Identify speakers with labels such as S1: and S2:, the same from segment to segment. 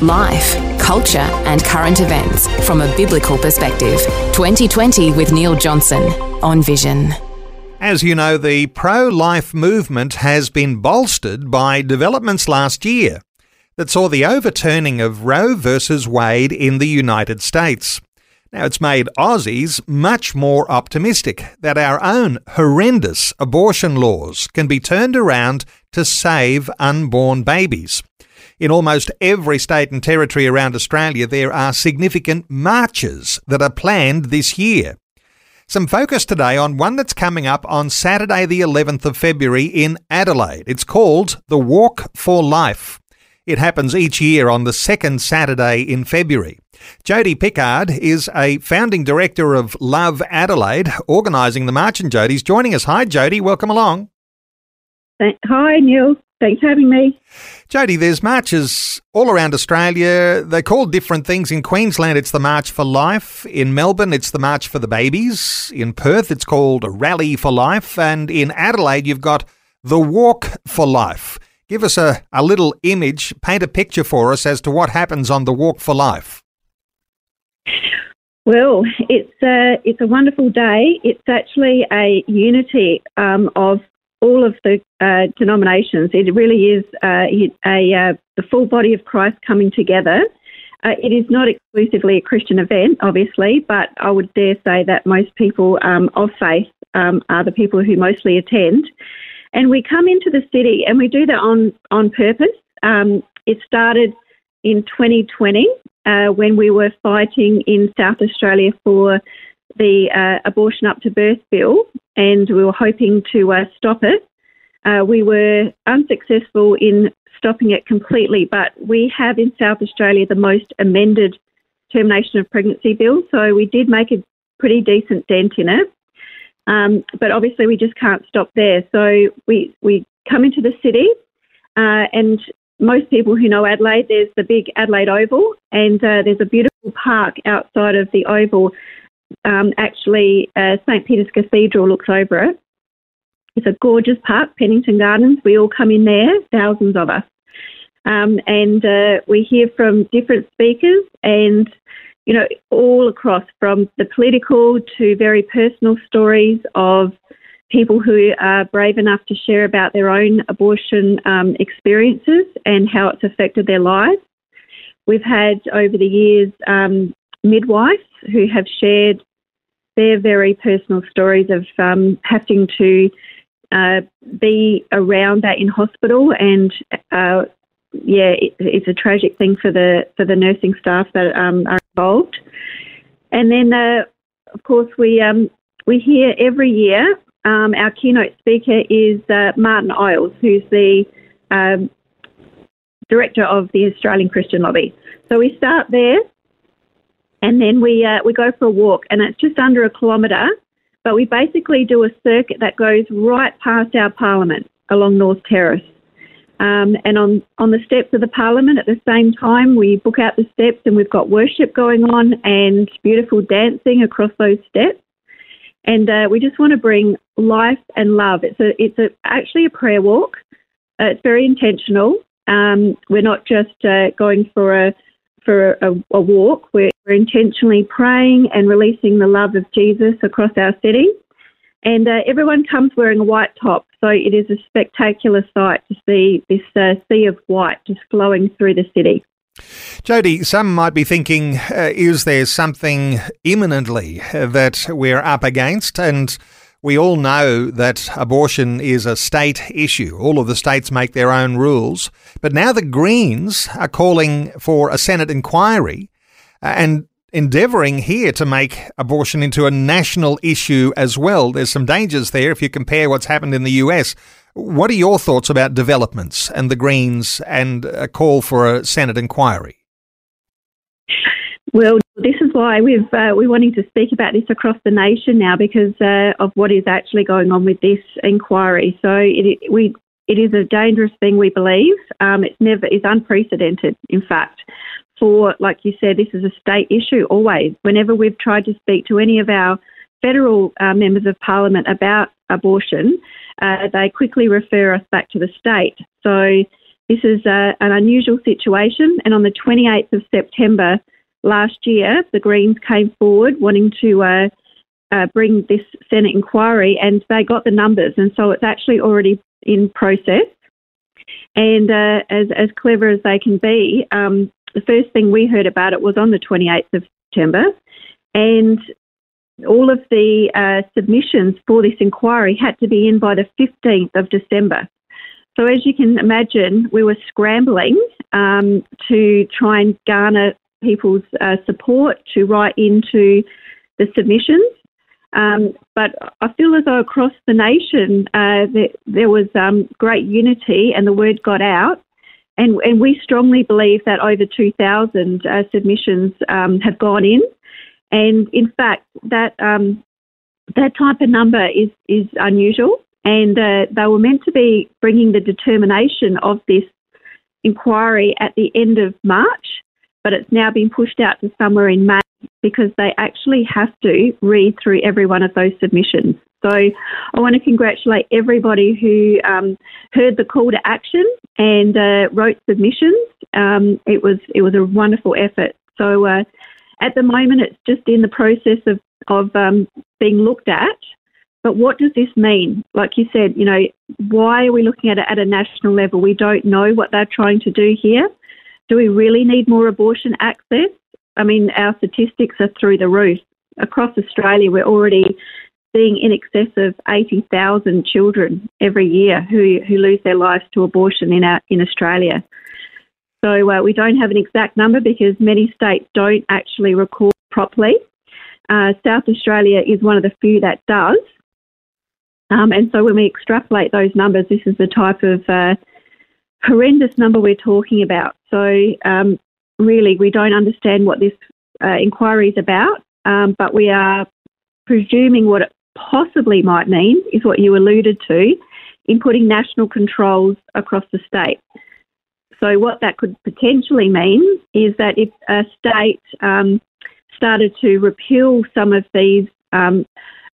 S1: Life, culture, and current events from a biblical perspective. 2020 with Neil Johnson on Vision.
S2: As you know, the pro life movement has been bolstered by developments last year that saw the overturning of Roe versus Wade in the United States. Now, it's made Aussies much more optimistic that our own horrendous abortion laws can be turned around to save unborn babies. In almost every state and territory around Australia, there are significant marches that are planned this year. Some focus today on one that's coming up on Saturday, the 11th of February in Adelaide. It's called the Walk for Life. It happens each year on the second Saturday in February. Jody Pickard is a founding director of Love Adelaide, organising the march, and Jody's joining us. Hi, Jody. Welcome along.
S3: Hi, Neil. Thanks for having me.
S2: Jody, there's marches all around Australia. They're called different things. In Queensland, it's the March for Life. In Melbourne, it's the March for the Babies. In Perth, it's called Rally for Life. And in Adelaide, you've got the Walk for Life. Give us a, a little image, paint a picture for us as to what happens on the Walk for Life.
S3: Well, it's a, it's a wonderful day. It's actually a unity um, of all of the uh, denominations. It really is uh, a, uh, the full body of Christ coming together. Uh, it is not exclusively a Christian event, obviously, but I would dare say that most people um, of faith um, are the people who mostly attend. And we come into the city and we do that on, on purpose. Um, it started in 2020 uh, when we were fighting in South Australia for the uh, abortion up to birth bill, and we were hoping to uh, stop it. Uh, we were unsuccessful in stopping it completely, but we have in South Australia the most amended termination of pregnancy bill, so we did make a pretty decent dent in it. Um, but obviously, we just can't stop there. So we we come into the city, uh, and most people who know Adelaide, there's the big Adelaide Oval, and uh, there's a beautiful park outside of the Oval um, actually uh, St Peter's Cathedral looks over it. It's a gorgeous park, Pennington Gardens. We all come in there, thousands of us, um, and uh, we hear from different speakers and you know all across from the political to very personal stories of people who are brave enough to share about their own abortion um, experiences and how it's affected their lives. We've had over the years um, midwives who have shared their very personal stories of um, having to uh, be around that in hospital, and uh, yeah, it, it's a tragic thing for the for the nursing staff that um, are involved. And then, uh, of course, we um, we hear every year. Um, our keynote speaker is uh, Martyn Iles, who's the um, director of the Australian Christian Lobby. So we start there and then we uh, we go for a walk, and it's just under a kilometre. But we basically do a circuit that goes right past our parliament along North Terrace. Um, and on, on the steps of the Parliament at the same time, we book out the steps and we've got worship going on and beautiful dancing across those steps. And uh, we just want to bring life and love. It's a, it's a, actually a prayer walk. Uh, it's very intentional. Um, we're not just uh, going for a for a, a walk. We're, we're, intentionally praying and releasing the love of Jesus across our city. And uh, everyone comes wearing a white top, so it is a spectacular sight to see this uh, sea of white just flowing through the city.
S2: Jody, some might be thinking, uh, is there something imminently that we're up against? And we all know that abortion is a state issue. All of the states make their own rules. But now the Greens are calling for a Senate inquiry uh, and endeavouring here to make abortion into a national issue as well. There's some dangers there if you compare what's happened in the US. What are your thoughts about developments and the Greens and a call for a Senate inquiry?
S3: Well, this is why we've uh, we're wanting to speak about this across the nation now because uh, of what is actually going on with this inquiry. So it, we it is a dangerous thing we believe. Um, it's never is unprecedented. In fact, for like you said, this is a state issue always. Whenever we've tried to speak to any of our federal uh, members of parliament about abortion, uh, they quickly refer us back to the state. So this is uh, an unusual situation. And on the 28th of September last year, the Greens came forward wanting to uh, uh, bring this Senate inquiry, and they got the numbers, and so it's actually already in process. And uh, as as clever as they can be, um, the first thing we heard about it was on the 28th of September, and all of the uh, submissions for this inquiry had to be in by the 15th of December. So, as you can imagine, we were scrambling um, to try and garner people's uh, support to write into the submissions. Um, but I feel as though across the nation uh, there, there, was um, great unity and the word got out. And, and we strongly believe that over 2,000 uh, submissions um, have gone in. And in fact, that, um, that type of number is, is unusual. And uh, they were meant to be bringing the determination of this inquiry at the end of March but it's now been pushed out to somewhere in May because they actually have to read through every one of those submissions. So I want to congratulate everybody who um, heard the call to action and uh, wrote submissions. Um, it was it was a wonderful effort. So uh, at the moment, it's just in the process of of um, being looked at. But what does this mean? Like you said, you know, why are we looking at it at a national level? We don't know what they're trying to do here. Do we really need more abortion access? I mean, our statistics are through the roof. Across Australia, we're already seeing in excess of 80,000 children every year who, who lose their lives to abortion in, our, in Australia. So uh, we don't have an exact number because many states don't actually record properly. Uh, South Australia is one of the few that does. Um, and so when we extrapolate those numbers, this is the type of uh, horrendous number we're talking about. So, um, really, we don't understand what this uh, inquiry is about, um, but we are presuming what it possibly might mean is what you alluded to in putting national controls across the state. So, what that could potentially mean is that if a state um, started to repeal some of these um,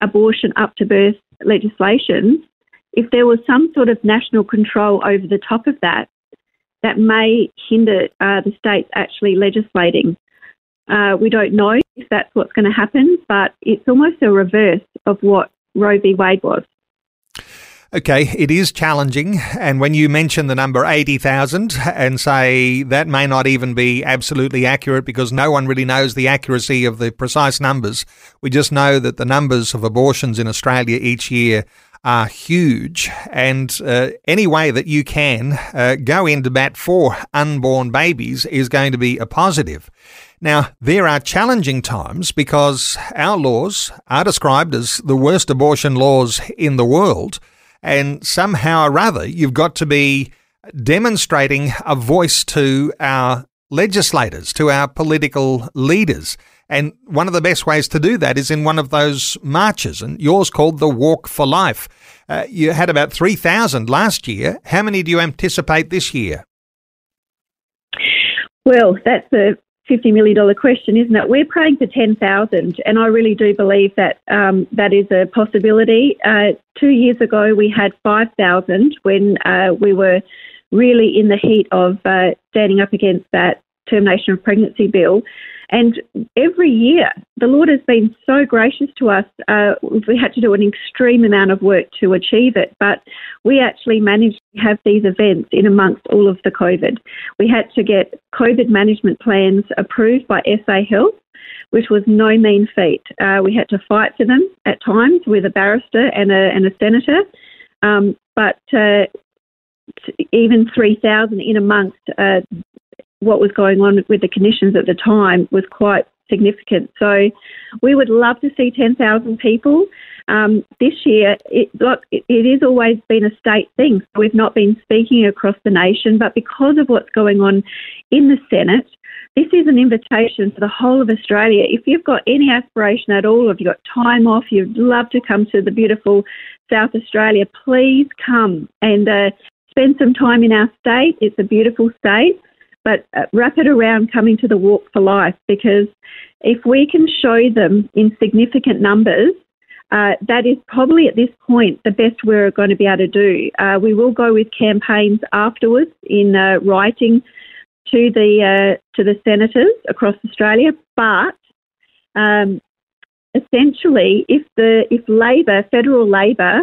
S3: abortion up to birth legislation, if there was some sort of national control over the top of that, that may hinder uh, the states actually legislating. Uh, we don't know if that's what's going to happen, but it's almost a reverse of what Roe v. Wade was.
S2: Okay, it is challenging. And when you mention the number 80,000 and say that may not even be absolutely accurate because no one really knows the accuracy of the precise numbers, we just know that the numbers of abortions in Australia each year are huge, and uh, any way that you can uh, go into bat for unborn babies is going to be a positive. Now, there are challenging times because our laws are described as the worst abortion laws in the world, and somehow or other, you've got to be demonstrating a voice to our legislators, to our political leaders. And one of the best ways to do that is in one of those marches, and yours called the Walk for Life. Uh, you had about 3,000 last year. How many do you anticipate this year?
S3: Well, that's a $50 million question, isn't it? We're praying for 10,000, and I really do believe that um, that is a possibility. Uh, two years ago, we had 5,000 when uh, we were really in the heat of uh, standing up against that termination of pregnancy bill. And every year, the Lord has been so gracious to us. Uh, we had to do an extreme amount of work to achieve it, but we actually managed to have these events in amongst all of the COVID. We had to get COVID management plans approved by SA Health, which was no mean feat. Uh, we had to fight for them at times with a barrister and a, and a senator, um, but uh, even 3,000 in amongst uh, what was going on with the conditions at the time was quite significant. So we would love to see 10,000 people. Um, this year, it, look, it has always been a state thing. We've not been speaking across the nation, but because of what's going on in the Senate, this is an invitation for the whole of Australia. If you've got any aspiration at all, if you've got time off, you'd love to come to the beautiful South Australia, please come and uh, spend some time in our state. It's a beautiful state, but wrap it around coming to the Walk for Life because if we can show them in significant numbers, uh, that is probably at this point the best we're going to be able to do. Uh, we will go with campaigns afterwards in uh, writing to the uh, to the senators across Australia, but um, essentially, if the if Labor, federal Labor,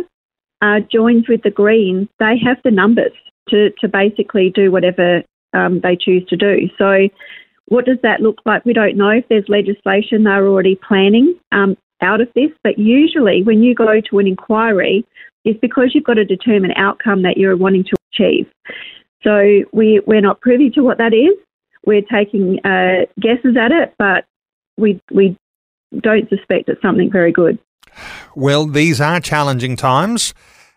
S3: uh, joins with the Greens, they have the numbers to to basically do whatever um, they choose to do. So. What does that look like? We don't know if there's legislation they're already planning um, out of this, but usually when you go to an inquiry, it's because you've got a determined outcome that you're wanting to achieve. So we, we're not privy to what that is. We're taking uh, guesses at it, but we, we don't suspect it's something very good.
S2: Well, these are challenging times.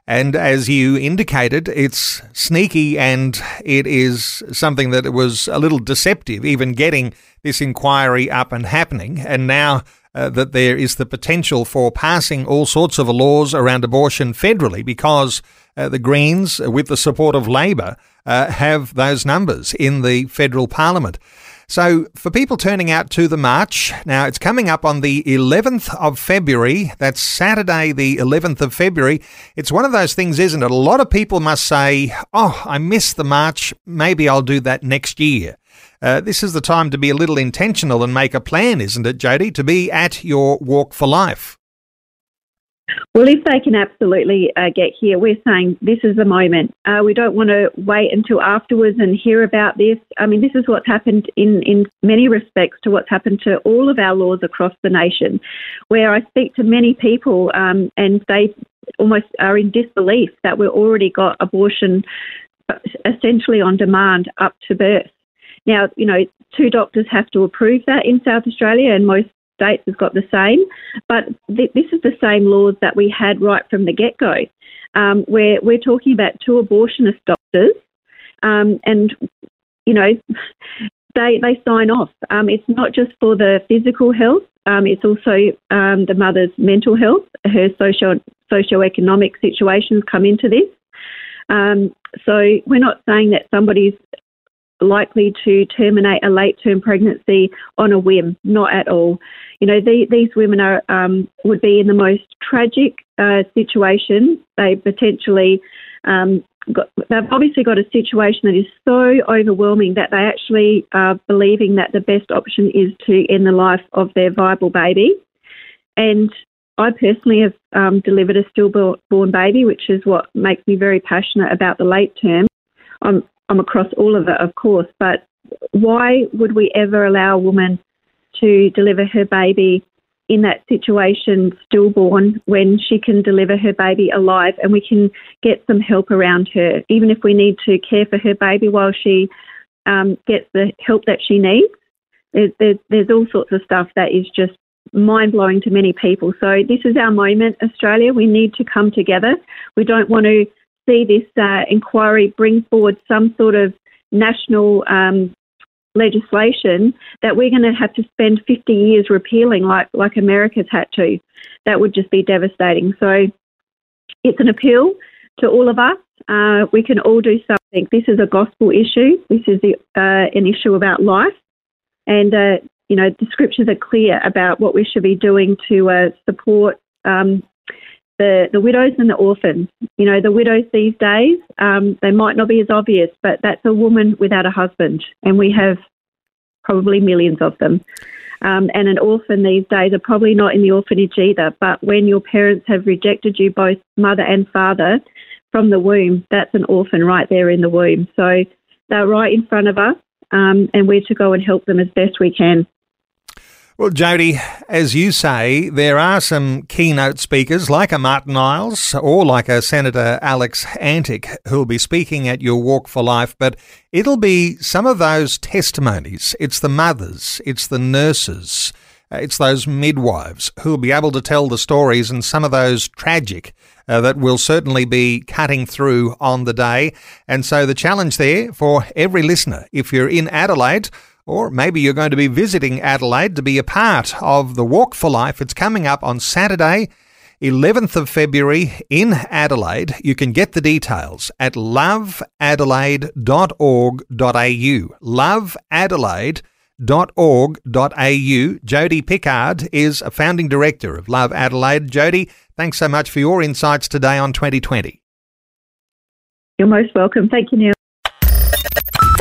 S2: And as you indicated, it's sneaky and it is something that was a little deceptive, even getting this inquiry up and happening. And now uh, that there is the potential for passing all sorts of laws around abortion federally because uh, the Greens, with the support of Labor, uh, have those numbers in the federal parliament. So, for people turning out to the march, now it's coming up on the 11th of February. That's Saturday, the 11th of February. It's one of those things, isn't it? A lot of people must say, Oh, I missed the march. Maybe I'll do that next year. Uh, this is the time to be a little intentional and make a plan, isn't it, Jody, to be at your walk for life?
S3: Well, if they can absolutely uh, get here, we're saying this is the moment. Uh, we don't want to wait until afterwards and hear about this. I mean, this is what's happened in, in many respects to what's happened to all of our laws across the nation, where I speak to many people um, and they almost are in disbelief that we've already got abortion uh, essentially on demand up to birth. Now, you know, two doctors have to approve that in South Australia, and most states has got the same. But th- this is the same laws that we had right from the get go, um, where we're talking about two abortionist doctors, um, and you know, they they sign off. Um, it's not just for the physical health. Um, it's also um, the mother's mental health, her socio socioeconomic situations come into this. Um, so we're not saying that somebody's likely to terminate a late term pregnancy on a whim, not at all. You know, the, these women are um, would be in the most tragic uh, situation. They potentially um, got, they've obviously got a situation that is so overwhelming that they actually are believing that the best option is to end the life of their viable baby. And I personally have um, delivered a stillborn baby, which is what makes me very passionate about the late term. I'm I'm across all of it, of course, but why would we ever allow a woman to deliver her baby in that situation stillborn when she can deliver her baby alive and we can get some help around her, even if we need to care for her baby while she um, gets the help that she needs. There's, there's, there's all sorts of stuff that is just mind blowing to many people. So, this is our moment, Australia. We need to come together. We don't want to see this uh, inquiry bring forward some sort of national um, legislation that we're going to have to spend 50 years repealing, like like America's had to. That would just be devastating. So it's an appeal to all of us. Uh, we can all do something. This is a gospel issue. This is the, uh, an issue about life, and uh, you know the scriptures are clear about what we should be doing to uh, support um, the, the widows and the orphans. You know, the widows these days, um, they might not be as obvious, but that's a woman without a husband, and we have probably millions of them. Um, and an orphan these days are probably not in the orphanage either, but when your parents have rejected you, both mother and father, from the womb, that's an orphan right there in the womb. So they're right in front of us, um, and we're to go and help them as best we can.
S2: Well, Jody, as you say, there are some keynote speakers like a Martyn Iles or like a Senator Alex Antic who'll be speaking at your Walk for Life, but it'll be some of those testimonies. It's the mothers, it's the nurses, uh, it's those midwives who'll be able to tell the stories and some of those tragic uh, that will certainly be cutting through on the day. And so the challenge there for every listener, if you're in Adelaide, Or maybe you're going to be visiting Adelaide to be a part of the Walk for Life. It's coming up on Saturday, 11th of February in Adelaide. You can get the details at loveadelaide.org.au. Loveadelaide.org.au. Jody Pickard is a founding director of Love Adelaide. Jody, thanks so much for your insights today on 2020.
S3: You're most welcome. Thank you, Neil.